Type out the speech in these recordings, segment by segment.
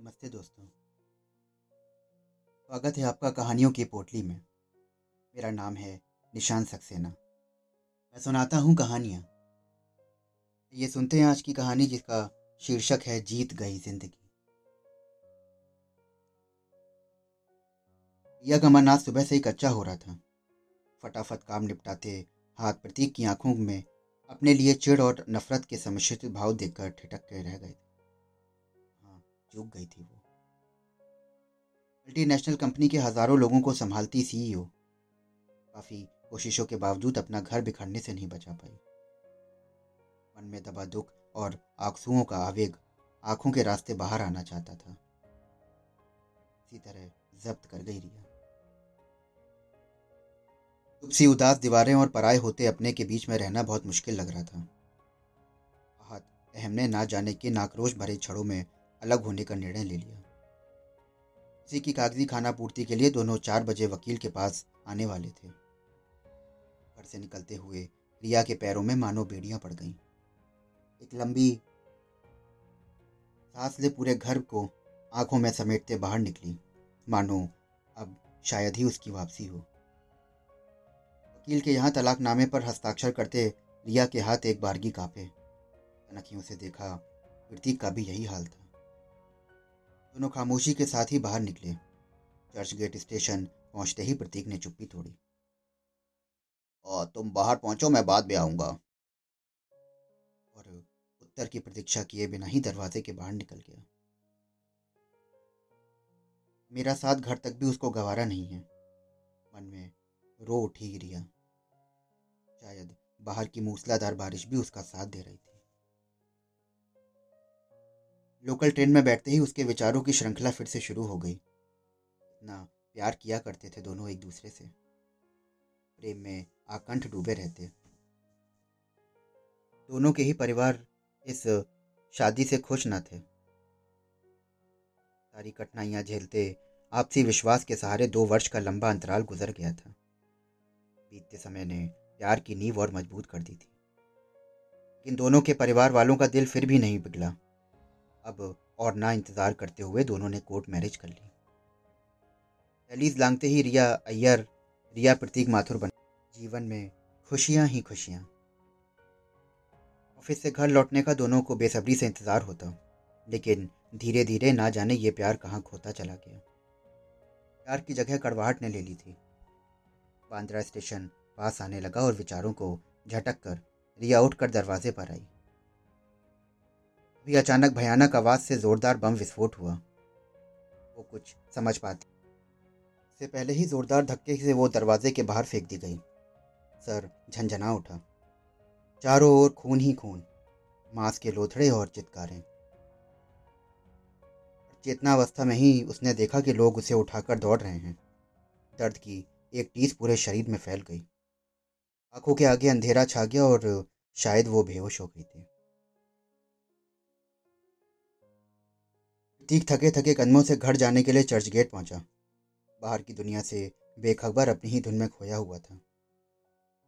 नमस्ते दोस्तों। स्वागत है आपका कहानियों की पोटली में। मेरा नाम है निशान सक्सेना। मैं सुनाता हूँ कहानियाँ। ये सुनते हैं आज की कहानी जिसका शीर्षक है जीत गई ज़िंदगी। यह कमरनाथ सुबह से ही कच्चा हो रहा था। फटाफट काम निपटाते हाथ प्रतीक की आँखों में अपने लिए चिड़ और नफरत के सम्मिश्रित भाव देखकर ठिठक के रह गए हाँ चूक गई थी वो। मल्टीनेशनल कंपनी के हज़ारों लोगों को संभालती सीईओ काफ़ी कोशिशों के बावजूद अपना घर बिखरने से नहीं बचा पाई। मन में दबा दुख और आंसुओं का आवेग आँखों के रास्ते बाहर आना चाहता था। इसी तरह जब्त कर गई रिया। सी उदास दीवारें और पराए होते अपने के बीच में रहना बहुत मुश्किल लग रहा था। आहत अहम ने ना जाने के नाक्रोश भरे छड़ों में अलग होने का निर्णय ले लिया। उसी की कागज़ी खाना पूर्ति के लिए दोनों चार बजे वकील के पास आने वाले थे। घर से निकलते हुए रिया के पैरों में मानो बेड़ियाँ पड़ गईं। एक लंबी सांस ले पूरे घर को आँखों में समेटते बाहर निकली। मानो अब शायद ही उसकी वापसी हो। वकील के यहाँ तलाकनामे पर हस्ताक्षर करते रिया के हाथ एक बारगी कांपे। अनखियों से देखा प्रतीक का भी यही हाल था। दोनों खामोशी के साथ ही बाहर निकले। चर्च गेट स्टेशन पहुँचते ही प्रतीक ने चुप्पी तोड़ी। और तुम बाहर पहुंचो, मैं बाद में आऊँगा। और उत्तर की प्रतीक्षा किए बिना ही दरवाजे के बाहर निकल गया। मेरा साथ घर तक भी उसको गवारा नहीं है। मन में रो उठी रिया शायद बाहर की मूसलाधार बारिश भी उसका साथ दे रही थी। लोकल ट्रेन में बैठते ही उसके विचारों की श्रृंखला फिर से शुरू हो गई। इतना प्यार किया करते थे दोनों एक दूसरे से। प्रेम में आकंठ डूबे रहते। दोनों के ही परिवार इस शादी से खुश न थे। सारी कठिनाइयाँ झेलते आपसी विश्वास के सहारे दो वर्ष का लंबा अंतराल गुजर गया था। बीतते समय ने प्यार की नींव और मज़बूत कर दी थी। लेकिन दोनों के परिवार वालों का दिल फिर भी नहीं पिघला। अब और ना इंतज़ार करते हुए दोनों ने कोर्ट मैरिज कर ली। दहलीज लांगते ही रिया, अय्यर, रिया प्रतीक माथुर बन। जीवन में खुशियाँ ही खुशियाँ। ऑफ़िस से घर लौटने का दोनों को बेसब्री से इंतज़ार होता, लेकिन धीरे धीरे ना जाने ये प्यार कहाँ खोता चला गया। प्यार की जगह कड़वाहट ने ले ली थी। बांद्रा स्टेशन पास आने लगा और विचारों को झटक कर रिया उठकर दरवाजे पर आई। अभी अचानक भयानक आवाज़ से जोरदार बम विस्फोट हुआ। वो कुछ समझ पाती। से पहले ही जोरदार धक्के से वो दरवाजे के बाहर फेंक दी गई। सर झंझना उठा। चारों ओर खून ही खून, मांस के लोथड़े और चित्कारें। चेतनावस्था में ही उसने देखा कि लोग उसे उठाकर दौड़ रहे हैं। दर्द की एक टीस पूरे शरीर में फैल गई। आँखों के आगे अंधेरा छा गया और शायद वो बेहोश हो गई थी। प्रतीक थके थके कदमों से घर जाने के लिए चर्च गेट पहुँचा। बाहर की दुनिया से बेखबर अपनी ही धुन में खोया हुआ था।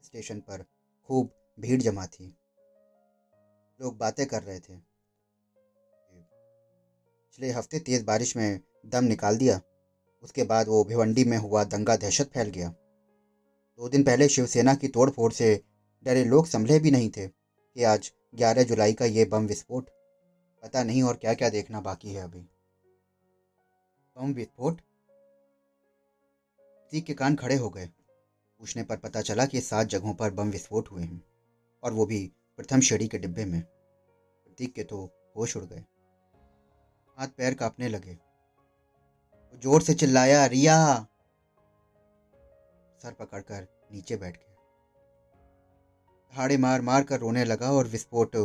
स्टेशन पर खूब भीड़ जमा थी। लोग बातें कर रहे थे। पिछले हफ़्ते तेज बारिश में दम निकाल दिया। उसके बाद वो भिवंडी में हुआ दंगा दहशत फैल गया। दो दिन पहले शिवसेना की तोड़फोड़ से डरे लोग संभले भी नहीं थे कि आज 11 जुलाई का ये बम विस्फोट। पता नहीं और क्या क्या देखना बाकी है अभी। बम विस्फोट? प्रतीक के कान खड़े हो गए। पूछने पर पता चला कि सात जगहों पर बम विस्फोट हुए हैं, और वो भी प्रथम श्रेणी के डिब्बे में। प्रतीक के तो होश उड़ गए। हाथ पैर कांपने लगे। वो ज़ोर से चिल्लाया, रिया! सर पकड़कर नीचे बैठ गया। हाड़े मार मार कर रोने लगा, और विस्फोट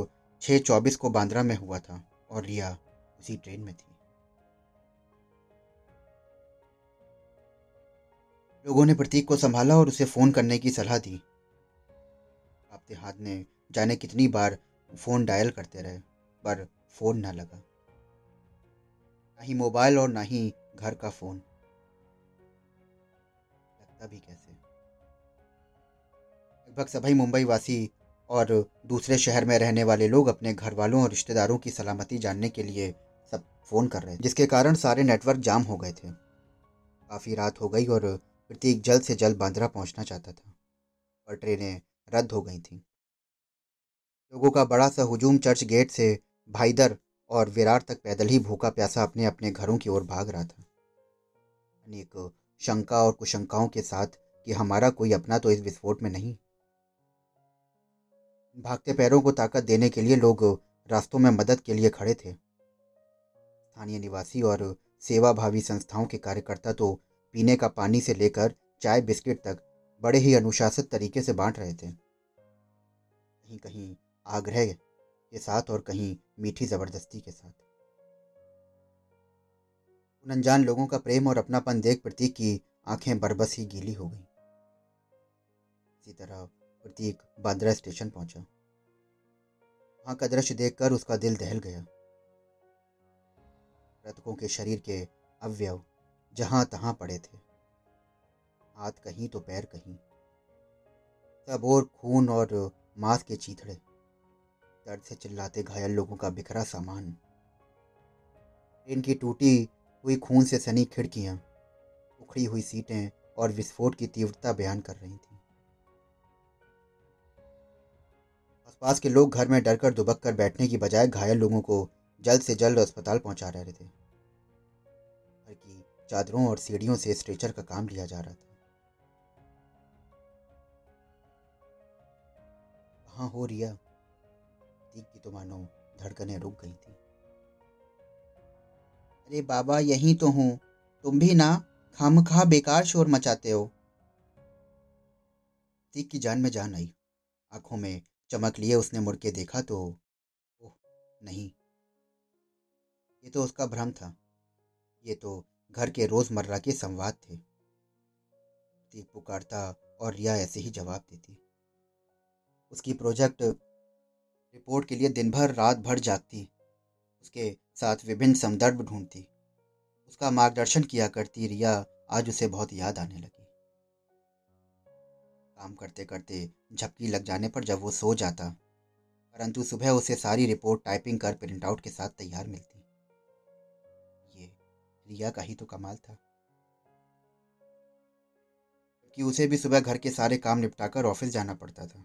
छः चौबीस को बांद्रा में हुआ था, और रिया उसी ट्रेन में थी। लोगों ने प्रतीक को संभाला और उसे फ़ोन करने की सलाह दी। आपते हाथ ने जाने कितनी बार फ़ोन डायल करते रहे, पर फ़ोन ना लगा। ना ही मोबाइल और ना ही घर का फ़ोन। लगता भी कैसे? लगभग सभी मुंबई वासी और दूसरे शहर में रहने वाले लोग अपने घर वालों और रिश्तेदारों की सलामती जानने के लिए सब फ़ोन कर रहे थे, जिसके कारण सारे नेटवर्क जाम हो गए थे। काफ़ी रात हो गई और प्रतीक जल्द से जल्द बांद्रा पहुँचना चाहता था, पर ट्रेनें रद्द हो गई थीं। लोगों का बड़ा सा हुजूम चर्च गेट से भाईदर और विरार तक पैदल ही भूखा प्यासा अपने अपने घरों की ओर भाग रहा था। अनेक शंका और कुशंकाओं के साथ कि हमारा कोई अपना तो इस विस्फोट में नहीं। भागते पैरों को ताकत देने के लिए लोग रास्तों में मदद के लिए खड़े थे। स्थानीय निवासी और सेवाभावी संस्थाओं के कार्यकर्ता तो पीने का पानी से लेकर चाय बिस्किट तक बड़े ही अनुशासित तरीके से बांट रहे थे। कहीं कहीं आग्रह के साथ और कहीं मीठी ज़बरदस्ती के साथ। उन अनजान लोगों का प्रेम और अपनापन देख प्रतीक की आँखें बरबस ही गीली हो गई। इसी तरह प्रतीक बांद्रा स्टेशन पहुँचा। वहाँ का दृश्य देखकर उसका दिल दहल गया। मृतकों के शरीर के अवयव जहाँ तहां पड़े थे। हाथ कहीं तो पैर कहीं। सब और खून और मांस के चीथड़े। दर्द से चिल्लाते घायल लोगों का बिखरा सामान। ट्रेन की टूटी हुई खून से सनी खिड़कियाँ, उखड़ी हुई सीटें और विस्फोट की तीव्रता बयान कर रही थी। आसपास के लोग घर में डरकर दुबक कर बैठने की बजाय घायल लोगों को जल्द से जल्द अस्पताल पहुँचा रहे थे। चादरों और सीढ़ियों से स्ट्रेचर का काम लिया जा रहा था। कहाँ हो रिया? दीप की तो मानो धड़कनें रुक गई थी। अरे बाबा, यहीं तो हूँ। तुम भी ना खाम खा बेकार शोर मचाते हो। दीप की जान में जान आई। आँखों में चमक लिए उसने मुड़ के देखा तो ओह, नहीं। ये तो उसका भ्रम था। ये तो घर के रोज़मर्रा के संवाद थे। दीप पुकारता और रिया ऐसे ही जवाब देती। उसकी प्रोजेक्ट रिपोर्ट के लिए दिन भर रात भर जागती। उसके साथ विभिन्न संदर्भ ढूंढती। उसका मार्गदर्शन किया करती रिया आज उसे बहुत याद आने लगी। काम करते करते झपकी लग जाने पर जब वो सो जाता, परंतु सुबह उसे सारी रिपोर्ट टाइपिंग कर प्रिंटआउट के साथ तैयार मिलती। रिया का ही तो कमाल था। कि उसे भी सुबह घर के सारे काम निपटाकर ऑफ़िस जाना पड़ता था।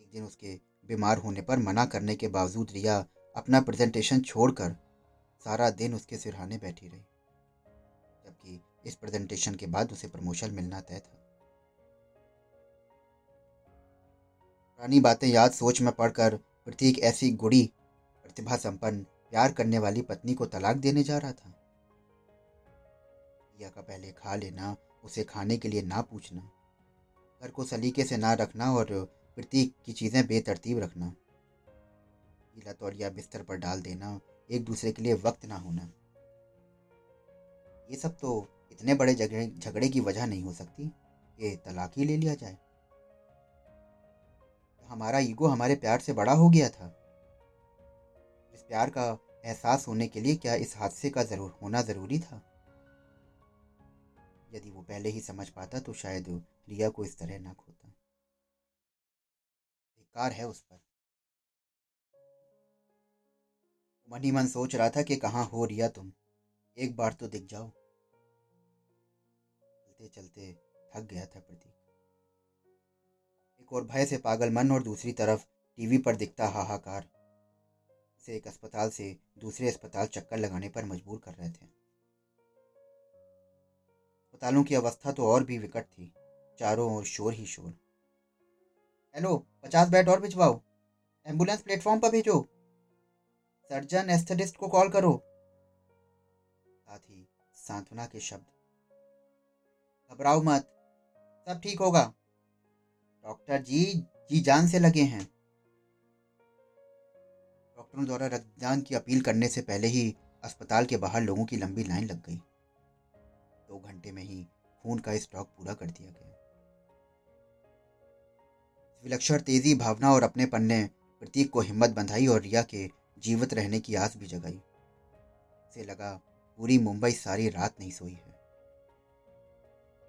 एक दिन उसके बीमार होने पर मना करने के बावजूद रिया अपना प्रेजेंटेशन छोड़कर सारा दिन उसके सिरहाने बैठी रही, जबकि इस प्रेजेंटेशन के बाद उसे प्रमोशन मिलना तय था। पुरानी बातें याद सोच में पढ़कर प्रतीक ऐसी गुड़ी प्रतिभा संपन्न प्यार करने वाली पत्नी को तलाक देने जा रहा था। का पहले खा लेना, उसे खाने के लिए ना पूछना। घर को सलीके से ना रखना और प्रतीक की चीज़ें बेतरतीब रखना। गीला तौलिया बिस्तर पर डाल देना, एक दूसरे के लिए वक्त ना होना। ये सब तो इतने बड़े झगड़े झगड़े की वजह नहीं हो सकती कि तलाक ही ले लिया जाए। हमारा ईगो हमारे प्यार से बड़ा हो गया था। प्यार का एहसास होने के लिए क्या इस हादसे का ज़रूर होना ज़रूरी था? यदि वो पहले ही समझ पाता तो शायद रिया को इस तरह ना खोता। बेकार है उस पर। मन ही मन सोच रहा था कि कहाँ हो रिया तुम? एक बार तो दिख जाओ। चलते चलते थक गया था प्रतीक। एक और भय से पागल मन और दूसरी तरफ़ टीवी पर दिखता हाहाकार। इसे एक अस्पताल से दूसरे अस्पताल चक्कर लगाने पर मजबूर कर रहे थे। अस्पतालों की अवस्था तो और भी विकट थी, चारों ओर शोर ही शोर। हेलो, पचास बेड और भिजवाओ। एंबुलेंस प्लेटफॉर्म पर भेजो। सर्जन एस्थेटिस्ट को कॉल करो। साथ ही सांत्वना के शब्द। घबराओ मत, सब ठीक होगा। डॉक्टर जी जी जान से लगे हैं। डॉक्टरों द्वारा रक्तदान की अपील करने से पहले ही अस्पताल के बाहर लोगों की लंबी लाइन लग गई। दो घंटे में ही खून का स्टॉक पूरा कर दिया गया। विलक्षण तेज़ी, भावना और अपने पन्ने प्रतीक को हिम्मत बंधाई और रिया के जीवित रहने की आस भी जगाई। से लगा, पूरी मुंबई सारी रात नहीं सोई है।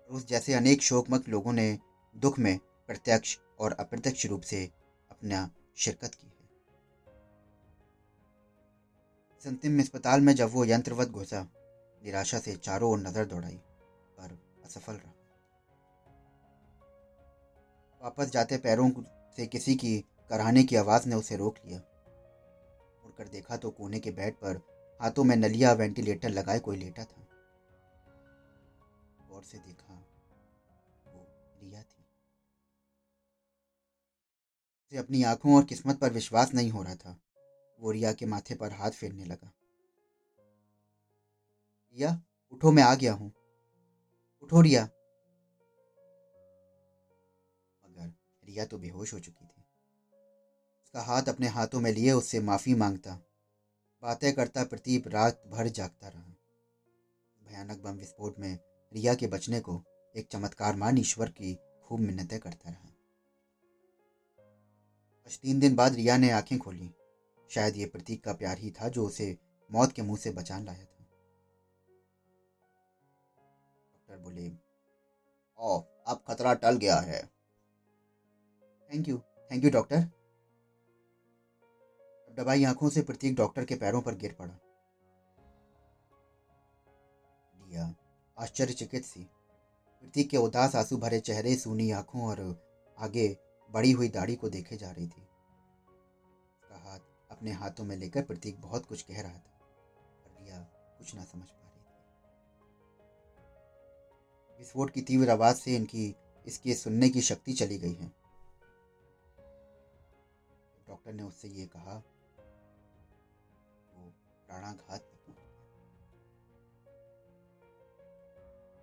उस जैसे अनेक शोकमत लोगों ने दुख में प्रत्यक्ष और अप्रत्यक्ष रूप से अपना शिरकत की। इस अंतिम अस्पताल में जब वो यंत्रवत घुसा, निराशा से चारों ओर नज़र दौड़ाई, पर असफल रहा। वापस जाते पैरों से किसी की कराने की आवाज़ ने उसे रोक लिया। मुड़कर देखा तो कोने के बेड पर हाथों में नलिया वेंटिलेटर लगाए कोई लेटा था। गौर से देखा, वो रिया थी। उसे अपनी आँखों और किस्मत पर विश्वास नहीं हो रहा था। वो रिया के माथे पर हाथ फेरने लगा। रिया, उठो, मैं आ गया हूँ। उठो, रिया। मगर रिया तो बेहोश हो चुकी थी। उसका हाथ अपने हाथों में लिए, उससे माफ़ी माँगता। बातें करता, प्रतीप रात भर जागता रहा। भयानक बम विस्फोट में रिया के बचने को एक चमत्कार मान ईश्वर की खूब मिन्नतें करता रहा। आज तीन दिन बाद रिया ने आँखें खोली। शायद ये प्रतीक का प्यार ही था जो उसे मौत के मुँह से बचान लाया था। डॉक्टर बोले ओ अब खतरा टल गया है। Thank you thank you doctor दबाई आँखों से प्रतीक डॉक्टर के पैरों पर गिर पड़ा। लिया आश्चर्यचकित सी। प्रतीक के उदास आँसू भरे चेहरे, सूनी आँखों और आगे बढ़ी हुई दाढ़ी को देखे जा रही थी। अपने हाथों में लेकर प्रतीक बहुत कुछ कह रहा था, पर रिया कुछ ना समझ पा रही थी। विस्फोट की तीव्र आवाज़ से इनकी, इसके सुनने की शक्ति चली गई है। डॉक्टर ने उससे ये कहा, वो प्राणाघात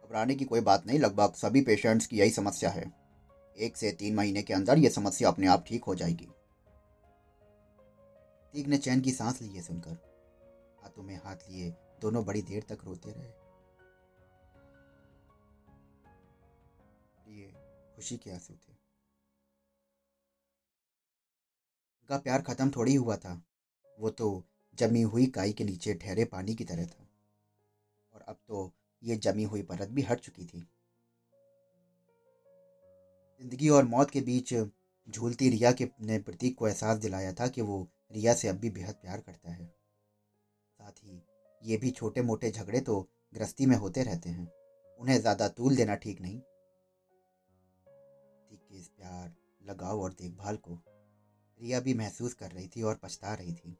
घबराने की कोई बात नहीं, लगभग सभी पेशेंट्स की यही समस्या है। एक से तीन महीने के अंदर यह समस्या अपने आप ठीक हो जाएगी। तीक ने चैन की सांस ली है सुनकर। हाथों में हाथ लिए, दोनों बड़ी देर तक रोते रहे। ये खुशी के आँसू थे। उनका प्यार खत्म थोड़ी हुआ था। वो तो जमी हुई काई के नीचे ठहरे पानी की तरह था। और अब तो ये जमी हुई परत भी हट चुकी थी। ज़िंदगी और मौत के बीच झूलती रिया के ने प्रतीक को एहसास दिलाया था कि वो रिया से अब भी बेहद प्यार करता है। साथ ही, ये भी छोटे मोटे झगड़े तो गृहस्थी में होते रहते हैं। उन्हें ज़्यादा तूल देना ठीक नहीं। के इस प्यार, लगाव और देखभाल को रिया भी महसूस कर रही थी और पछता रही थी।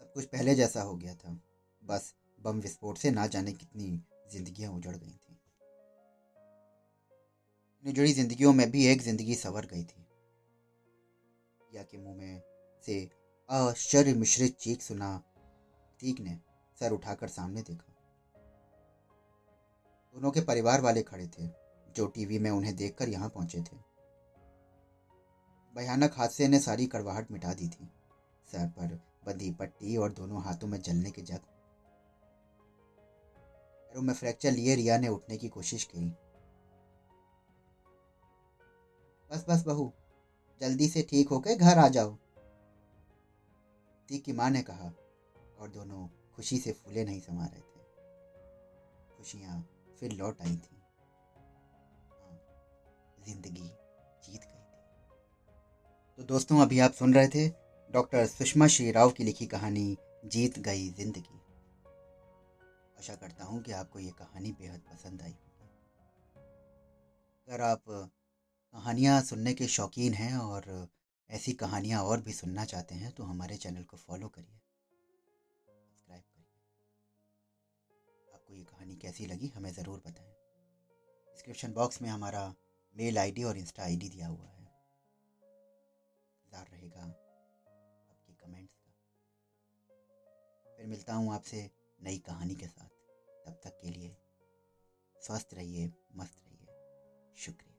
सब कुछ पहले जैसा हो गया था। बस बम विस्फोट से ना जाने कितनी जिंदगियाँ उजड़ गई थी। जुड़ी जिंदगियों में भी एक ज़िंदगी सवर गई थी। या के मुँह में से आश्चर्य मिश्रित चीख सुना तीक ने सर उठाकर सामने देखा। दोनों के परिवार वाले खड़े थे, जो टीवी में उन्हें देखकर यहाँ पहुँचे थे। भयानक हादसे ने सारी कड़वाहट मिटा दी थी, सर पर बंधी पट्टी और दोनों हाथों में जलने के जख्म पैरों में फ्रैक्चर लिए रिया ने उठने की कोशिश की। बस बस बहू जल्दी से ठीक होकर घर आ जाओ। ती की माँ ने कहा और दोनों खुशी से फूले नहीं समा रहे थे। खुशियाँ फिर लौट आई थी। हाँ, ज़िंदगी जीत गई थी। तो दोस्तों अभी आप सुन रहे थे डॉक्टर सुषमा श्री राव की लिखी कहानी जीत गई ज़िंदगी। आशा करता हूँ कि आपको ये कहानी बेहद पसंद आई होगी। अगर आप कहानियाँ सुनने के शौकीन हैं और ऐसी कहानियाँ और भी सुनना चाहते हैं तो हमारे चैनल को फॉलो करिए। सब्सक्राइब करिए। आपको ये कहानी कैसी लगी हमें ज़रूर बताएँ। डिस्क्रिप्शन बॉक्स में हमारा मेल आईडी और इंस्टा आईडी दिया हुआ है। इंतज़ार रहेगा आपके कमेंट्स का। फिर मिलता हूँ आपसे नई कहानी के साथ। तब तक के लिए स्वस्थ रहिए, मस्त रहिए। शुक्रिया।